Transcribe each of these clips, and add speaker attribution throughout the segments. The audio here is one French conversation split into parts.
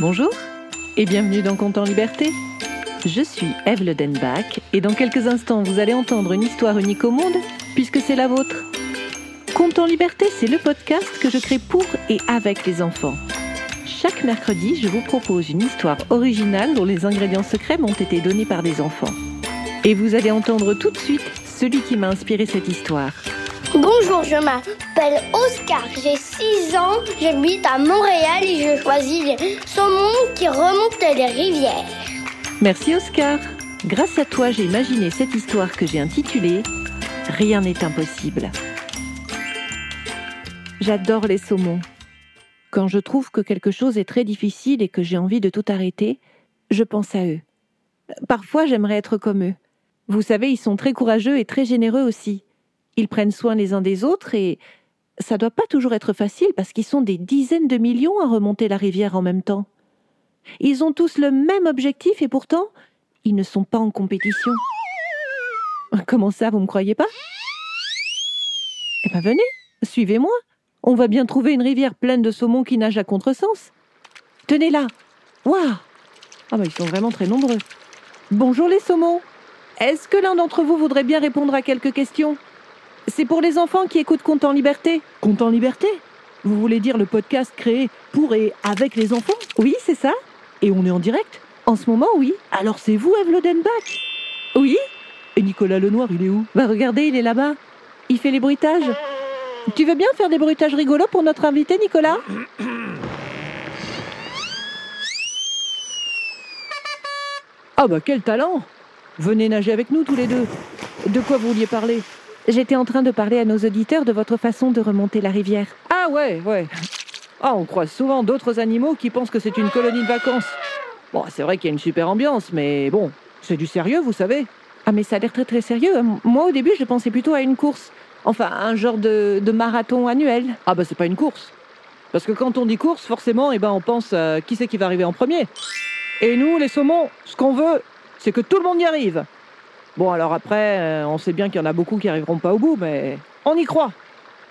Speaker 1: Bonjour et bienvenue dans Compte en Liberté. Je suis Eve Ledenbach et dans quelques instants vous allez entendre une histoire unique au monde puisque c'est la vôtre. Compte en Liberté, c'est le podcast que je crée pour et avec les enfants. Chaque mercredi, je vous propose une histoire originale dont les ingrédients secrets m'ont été donnés par des enfants. Et vous allez entendre tout de suite celui qui m'a inspiré cette histoire.
Speaker 2: Bonjour, je m'appelle Oscar, j'ai 6 ans, j'habite à Montréal et je choisis les saumons qui remontent les rivières.
Speaker 1: Merci Oscar. Grâce à toi, j'ai imaginé cette histoire que j'ai intitulée Rien n'est impossible. J'adore les saumons. Quand je trouve que quelque chose est très difficile et que j'ai envie de tout arrêter, je pense à eux. Parfois, j'aimerais être comme eux. Vous savez, ils sont très courageux et très généreux aussi. Ils prennent soin les uns des autres et ça doit pas toujours être facile parce qu'ils sont des dizaines de millions à remonter la rivière en même temps. Ils ont tous le même objectif et pourtant, ils ne sont pas en compétition. Comment ça, vous me croyez pas? Eh bien, venez, suivez-moi. On va bien trouver une rivière pleine de saumons qui nagent à contresens. Tenez là. Waouh Ah bah ils sont vraiment très nombreux. Bonjour les saumons. Est-ce que l'un d'entre vous voudrait bien répondre à quelques questions? C'est pour les enfants qui écoutent Compte en Liberté. Compte en Liberté Vous voulez dire le podcast créé pour et avec les enfants Oui, c'est ça. Et on est en direct En ce moment, oui. Alors c'est vous, Eve Lodenbach Oui Et Nicolas Lenoir, il est où? Bah regardez, il est là-bas. Il fait les bruitages. Tu veux bien faire des bruitages rigolos pour notre invité, Nicolas? Ah bah quel talent Venez nager avec nous tous les deux. De quoi vous vouliez parler? J'étais en train de parler à nos auditeurs de votre façon de remonter la rivière. Ah ouais, ouais. Ah, on croise souvent d'autres animaux qui pensent que c'est une colonie de vacances. Bon, c'est vrai qu'il y a une super ambiance, mais bon, c'est du sérieux, vous savez. Ah, mais ça a l'air très très sérieux. Moi, au début, je pensais plutôt à une course. Enfin, un genre de, de marathon annuel. Ah bah c'est pas une course. Parce que quand on dit course, forcément, eh ben, on pense à qui c'est qui va arriver en premier. Et nous, les saumons, ce qu'on veut, c'est que tout le monde y arrive. Bon, alors après, euh, on sait bien qu'il y en a beaucoup qui arriveront pas au bout, mais on y croit.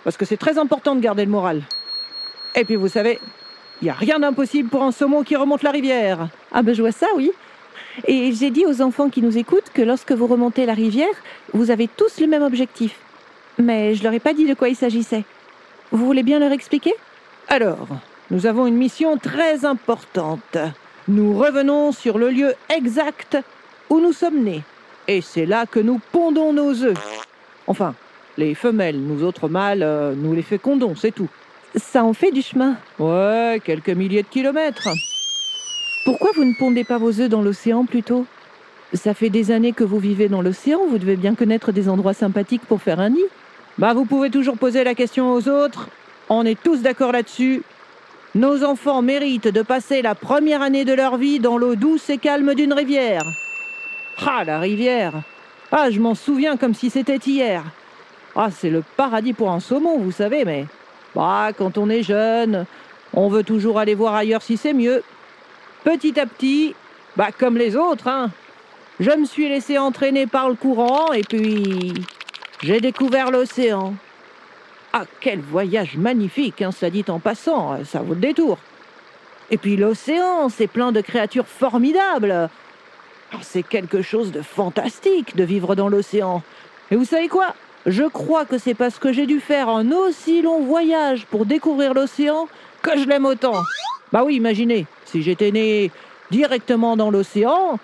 Speaker 1: Parce que c'est très important de garder le moral. Et puis vous savez, il n'y a rien d'impossible pour un saumon qui remonte la rivière. Ah ben je vois ça, oui. Et j'ai dit aux enfants qui nous écoutent que lorsque vous remontez la rivière, vous avez tous le même objectif. Mais je leur ai pas dit de quoi il s'agissait. Vous voulez bien leur expliquer? Alors, nous avons une mission très importante. Nous revenons sur le lieu exact où nous sommes nés. Et c'est là que nous pondons nos œufs. Enfin, les femelles, nous autres mâles, euh, nous les fécondons, c'est tout. Ça en fait du chemin. Ouais, quelques milliers de kilomètres. Pourquoi vous ne pondez pas vos œufs dans l'océan plutôt? Ça fait des années que vous vivez dans l'océan, vous devez bien connaître des endroits sympathiques pour faire un nid. Bah, vous pouvez toujours poser la question aux autres. On est tous d'accord là-dessus. Nos enfants méritent de passer la première année de leur vie dans l'eau douce et calme d'une rivière. Ah, la rivière Ah, je m'en souviens comme si c'était hier. Ah, c'est le paradis pour un saumon, vous savez, mais... Bah, quand on est jeune, on veut toujours aller voir ailleurs si c'est mieux. Petit à petit, bah, comme les autres, hein. Je me suis laissé entraîner par le courant et puis... J'ai découvert l'océan. Ah, quel voyage magnifique, hein, ça dit en passant, ça vaut le détour. Et puis l'océan, c'est plein de créatures formidables. C'est quelque chose de fantastique de vivre dans l'océan. Et vous savez quoi? Je crois que c'est parce que j'ai dû faire un aussi long voyage pour découvrir l'océan que je l'aime autant. Bah oui, imaginez, si j'étais né directement dans l'océan,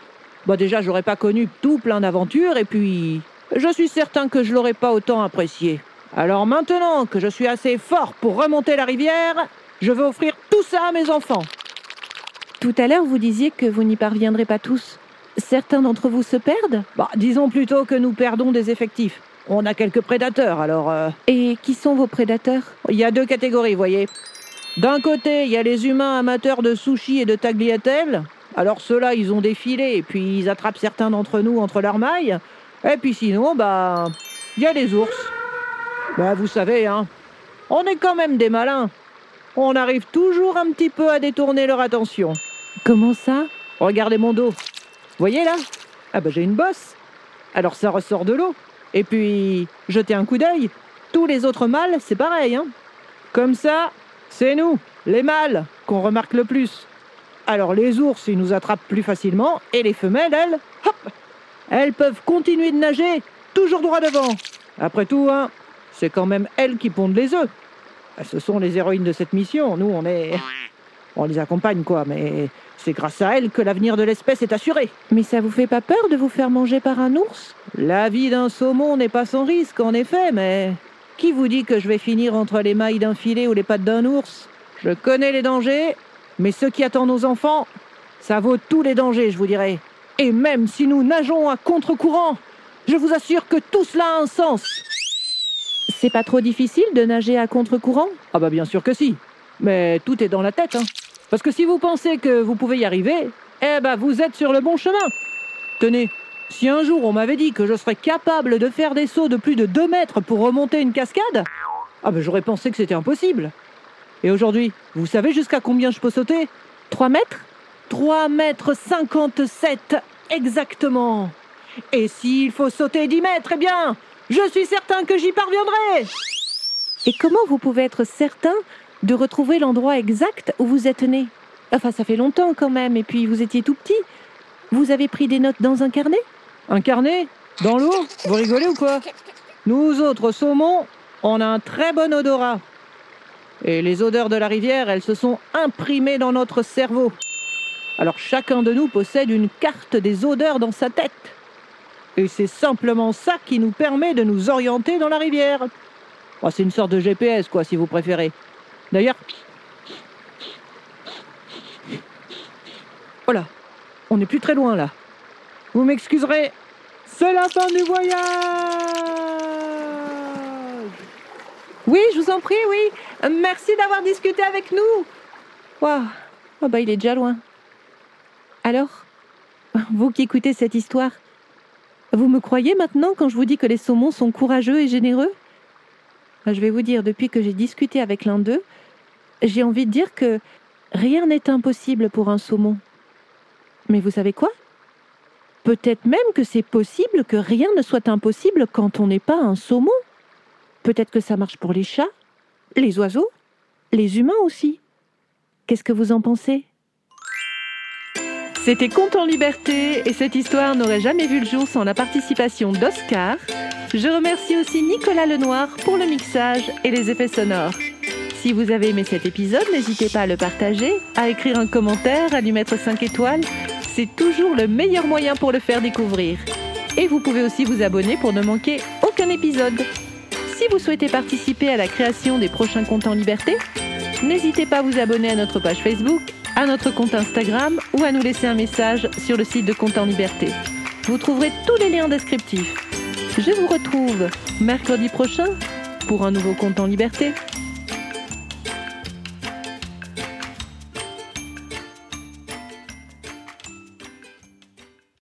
Speaker 1: bah déjà j'aurais pas connu tout plein d'aventures et puis je suis certain que je l'aurais pas autant apprécié. Alors maintenant que je suis assez fort pour remonter la rivière, je veux offrir tout ça à mes enfants. Tout à l'heure, vous disiez que vous n'y parviendrez pas tous. Certains d'entre vous se perdent? Bah, disons plutôt que nous perdons des effectifs. On a quelques prédateurs, alors... euh, Et qui sont vos prédateurs? Il y a deux catégories, voyez. D'un côté, il y a les humains amateurs de sushi et de tagliatelle. Alors ceux-là, ils ont filets et puis ils attrapent certains d'entre nous entre leurs mailles. Et puis sinon, bah, il y a les ours. Bah, vous savez, hein, on est quand même des malins. On arrive toujours un petit peu à détourner leur attention. Comment ça? Regardez mon dos. Voyez là? Ah bah j'ai une bosse. Alors ça ressort de l'eau. Et puis, jetez un coup d'œil. Tous les autres mâles, c'est pareil, hein. Comme ça, c'est nous, les mâles, qu'on remarque le plus. Alors les ours, ils nous attrapent plus facilement, et les femelles, elles, hop, elles peuvent continuer de nager, toujours droit devant. Après tout, hein, c'est quand même elles qui pondent les œufs. Ah, Ce sont les héroïnes de cette mission. Nous, on est. On les accompagne, quoi, mais c'est grâce à elles que l'avenir de l'espèce est assuré.
Speaker 3: Mais ça vous fait pas peur de vous faire manger par un ours?
Speaker 1: La vie d'un saumon n'est pas sans risque, en effet, mais qui vous dit que je vais finir entre les mailles d'un filet ou les pattes d'un ours? Je connais les dangers, mais ce qui attend nos enfants, ça vaut tous les dangers, je vous dirais. Et même si nous nageons à contre-courant, je vous assure que tout cela a un sens.
Speaker 3: C'est pas trop difficile de nager à contre-courant?
Speaker 1: Ah bah bien sûr que si. Mais tout est dans la tête, hein. Parce que si vous pensez que vous pouvez y arriver, eh ben vous êtes sur le bon chemin. Tenez, si un jour on m'avait dit que je serais capable de faire des sauts de plus de 2 mètres pour remonter une cascade, ah ben j'aurais pensé que c'était impossible. Et aujourd'hui, vous savez jusqu'à combien je peux sauter?
Speaker 3: 3 mètres?
Speaker 1: 3 mètres 57 exactement. Et s'il faut sauter 10 mètres, eh bien, je suis certain que j'y parviendrai.
Speaker 3: Et comment vous pouvez être certain de retrouver l'endroit exact où vous êtes né Enfin, ça fait longtemps quand même, et puis vous étiez tout petit. Vous avez pris des notes dans un carnet?
Speaker 1: Un carnet? Dans l'eau? Vous rigolez ou quoi? Nous autres saumons, on a un très bon odorat. Et les odeurs de la rivière, elles se sont imprimées dans notre cerveau. Alors chacun de nous possède une carte des odeurs dans sa tête. Et c'est simplement ça qui nous permet de nous orienter dans la rivière. Oh, c'est une sorte de GPS, quoi, si vous préférez. D'ailleurs... Voilà, on n'est plus très loin là. Vous m'excuserez, c'est la fin du voyage
Speaker 3: Oui, je vous en prie, oui. Merci d'avoir discuté avec nous. Waouh, oh bah il est déjà loin. Alors, vous qui écoutez cette histoire, vous me croyez maintenant quand je vous dis que les saumons sont courageux et généreux? Ah, Je vais vous dire, depuis que j'ai discuté avec l'un d'eux, j'ai envie de dire que rien n'est impossible pour un saumon. Mais vous savez quoi? Peut-être même que c'est possible que rien ne soit impossible quand on n'est pas un saumon. Peut-être que ça marche pour les chats, les oiseaux, les humains aussi. Qu'est-ce que vous en pensez? C'était Conte en liberté et cette histoire n'aurait jamais vu le jour sans la participation d'Oscar. Je remercie aussi Nicolas Lenoir pour le mixage et les effets sonores. Si vous avez aimé cet épisode, n'hésitez pas à le partager, à écrire un commentaire, à lui mettre 5 étoiles. C'est toujours le meilleur moyen pour le faire découvrir. Et vous pouvez aussi vous abonner pour ne manquer aucun épisode. Si vous souhaitez participer à la création des prochains comptes en liberté, n'hésitez pas à vous abonner à notre page Facebook, à notre compte Instagram ou à nous laisser un message sur le site de Compte en liberté. Vous trouverez tous les liens descriptifs. Je vous retrouve mercredi prochain pour un nouveau compte en liberté.